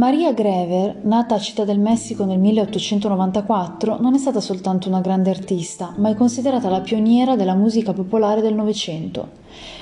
Maria Grever, nata a Città del Messico nel 1894, non è stata soltanto una grande artista, ma è considerata la pioniera della musica popolare del Novecento.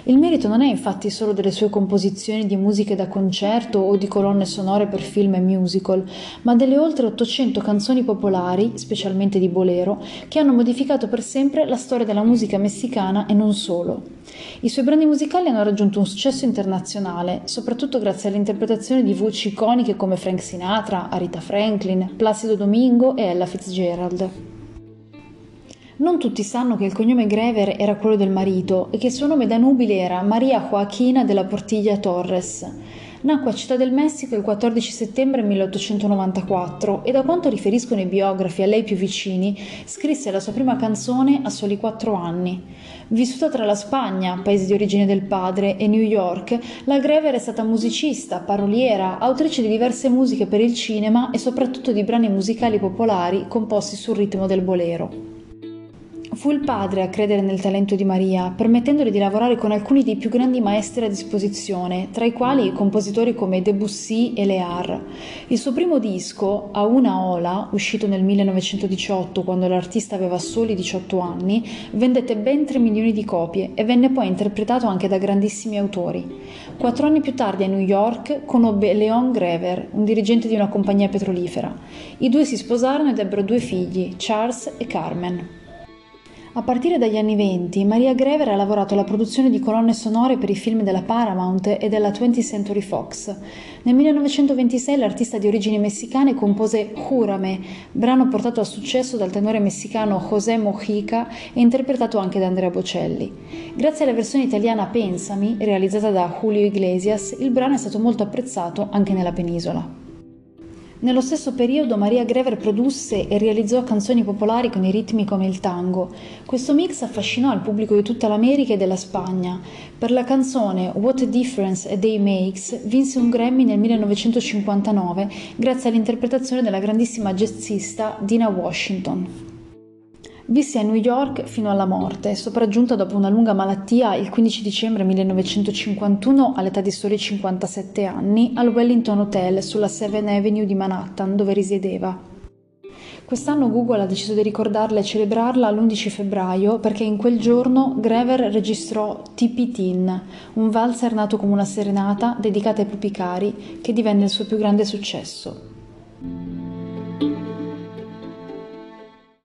Il merito non è infatti solo delle sue composizioni di musiche da concerto o di colonne sonore per film e musical, ma delle oltre 800 canzoni popolari, specialmente di bolero, che hanno modificato per sempre la storia della musica messicana e non solo. I suoi brani musicali hanno raggiunto un successo internazionale, soprattutto grazie all'interpretazione di voci iconiche come Frank Sinatra, Arita Franklin, Placido Domingo e Ella Fitzgerald. Non tutti sanno che il cognome Grever era quello del marito e che il suo nome da nubile era Maria Joaquina de la Portilla Torres. Nacque a Città del Messico il 14 settembre 1894 e da quanto riferiscono i biografi a lei più vicini, scrisse la sua prima canzone a soli quattro anni. Vissuta tra la Spagna, paese di origine del padre, e New York, la Grever è stata musicista, paroliera, autrice di diverse musiche per il cinema e soprattutto di brani musicali popolari composti sul ritmo del bolero. Fu il padre a credere nel talento di Maria, permettendole di lavorare con alcuni dei più grandi maestri a disposizione, tra i quali compositori come Debussy e Lear. Il suo primo disco, A una ola, uscito nel 1918 quando l'artista aveva soli 18 anni, vendette ben 3 milioni di copie e venne poi interpretato anche da grandissimi autori. Quattro anni più tardi a New York conobbe Leon Grever, un dirigente di una compagnia petrolifera. I due si sposarono ed ebbero due figli, Charles e Carmen. A partire dagli anni venti, Maria Grever ha lavorato alla produzione di colonne sonore per i film della Paramount e della 20th Century Fox. Nel 1926 l'artista di origini messicane compose Júrame, brano portato a successo dal tenore messicano José Mojica e interpretato anche da Andrea Bocelli. Grazie alla versione italiana Pensami, realizzata da Julio Iglesias, il brano è stato molto apprezzato anche nella penisola. Nello stesso periodo Maria Grever produsse e realizzò canzoni popolari con i ritmi come il tango. Questo mix affascinò il pubblico di tutta l'America e della Spagna. Per la canzone What a Difference a Day Makes vinse un Grammy nel 1959 grazie all'interpretazione della grandissima jazzista Dina Washington. Visse a New York fino alla morte, sopraggiunta dopo una lunga malattia il 15 dicembre 1951 all'età di soli 57 anni al Wellington Hotel sulla Seven Avenue di Manhattan dove risiedeva. Quest'anno Google ha deciso di ricordarla e celebrarla l'11 febbraio perché in quel giorno Grever registrò Tippy Tin, un valzer nato come una serenata dedicata ai pupi cari che divenne il suo più grande successo.